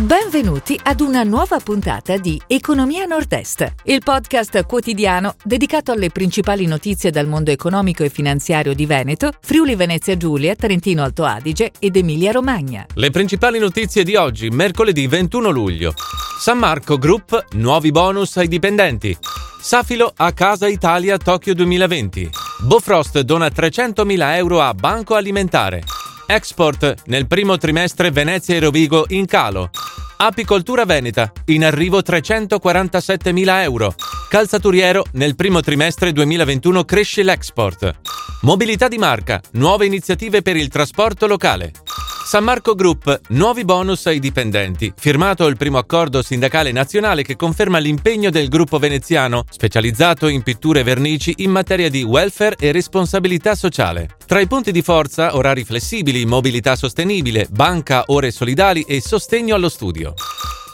Benvenuti ad una nuova puntata di Economia Nord-Est, il podcast quotidiano dedicato alle principali notizie dal mondo economico e finanziario di Veneto, Friuli Venezia Giulia, Trentino Alto Adige ed Emilia Romagna. Le principali notizie di oggi, mercoledì 21 luglio. San Marco Group, nuovi bonus ai dipendenti. Safilo a Casa Italia Tokyo 2020. Bofrost dona 300.000 euro a Banco Alimentare. Export nel primo trimestre Venezia e Rovigo in calo. Apicoltura Veneta, in arrivo 347.000 euro. Calzaturiero, nel primo trimestre 2021 cresce l'export. Mobilità di marca, nuove iniziative per il trasporto locale. San Marco Group, nuovi bonus ai dipendenti. Firmato il primo accordo sindacale nazionale che conferma l'impegno del gruppo veneziano, specializzato in pitture e vernici in materia di welfare e responsabilità sociale. Tra i punti di forza, orari flessibili, mobilità sostenibile, banca, ore solidali e sostegno allo studio.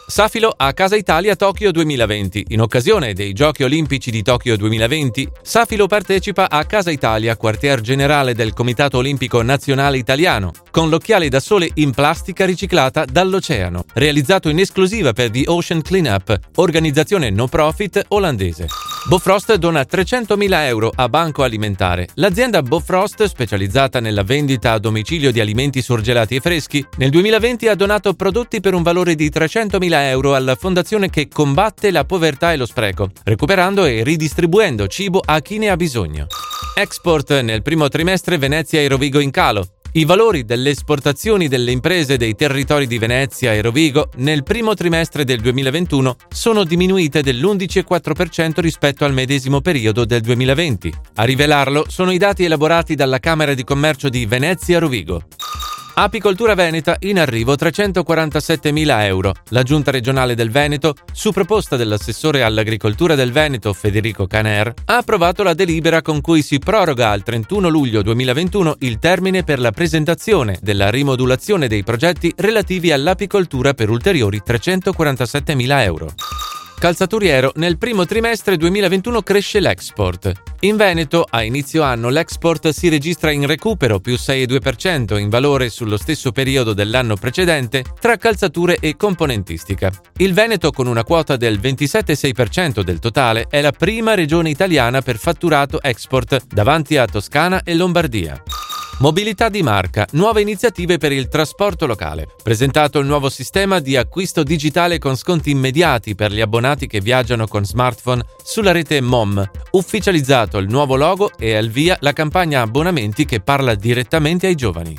Safilo a Casa Italia Tokyo 2020. In occasione dei Giochi Olimpici di Tokyo 2020, Safilo partecipa a Casa Italia, quartier generale del Comitato Olimpico Nazionale Italiano, con l'occhiale da sole in plastica riciclata dall'oceano, realizzato in esclusiva per The Ocean Cleanup, organizzazione no profit olandese. Bofrost dona 300.000 euro a Banco Alimentare. L'azienda Bofrost, specializzata nella vendita a domicilio di alimenti surgelati e freschi, nel 2020 ha donato prodotti per un valore di 300.000 euro alla fondazione che combatte la povertà e lo spreco, recuperando e ridistribuendo cibo a chi ne ha bisogno. Export nel primo trimestre Venezia e Rovigo in calo. I valori delle esportazioni delle imprese dei territori di Venezia e Rovigo nel primo trimestre del 2021 sono diminuite dell'11,4% rispetto al medesimo periodo del 2020. A rivelarlo sono i dati elaborati dalla Camera di Commercio di Venezia Rovigo. Apicoltura Veneta in arrivo 347.000 euro. La Giunta regionale del Veneto, su proposta dell'assessore all'agricoltura del Veneto Federico Caner, ha approvato la delibera con cui si proroga al 31 luglio 2021 il termine per la presentazione della rimodulazione dei progetti relativi all'apicoltura per ulteriori 347.000 euro. Calzaturiero, nel primo trimestre 2021 cresce l'export. In Veneto, a inizio anno, l'export si registra in recupero più 6,2% in valore sullo stesso periodo dell'anno precedente tra calzature e componentistica. Il Veneto, con una quota del 27,6% del totale, è la prima regione italiana per fatturato export davanti a Toscana e Lombardia. Mobilità di marca, nuove iniziative per il trasporto locale. Presentato il nuovo sistema di acquisto digitale con sconti immediati per gli abbonati che viaggiano con smartphone sulla rete MOM. Ufficializzato il nuovo logo e al via la campagna abbonamenti che parla direttamente ai giovani.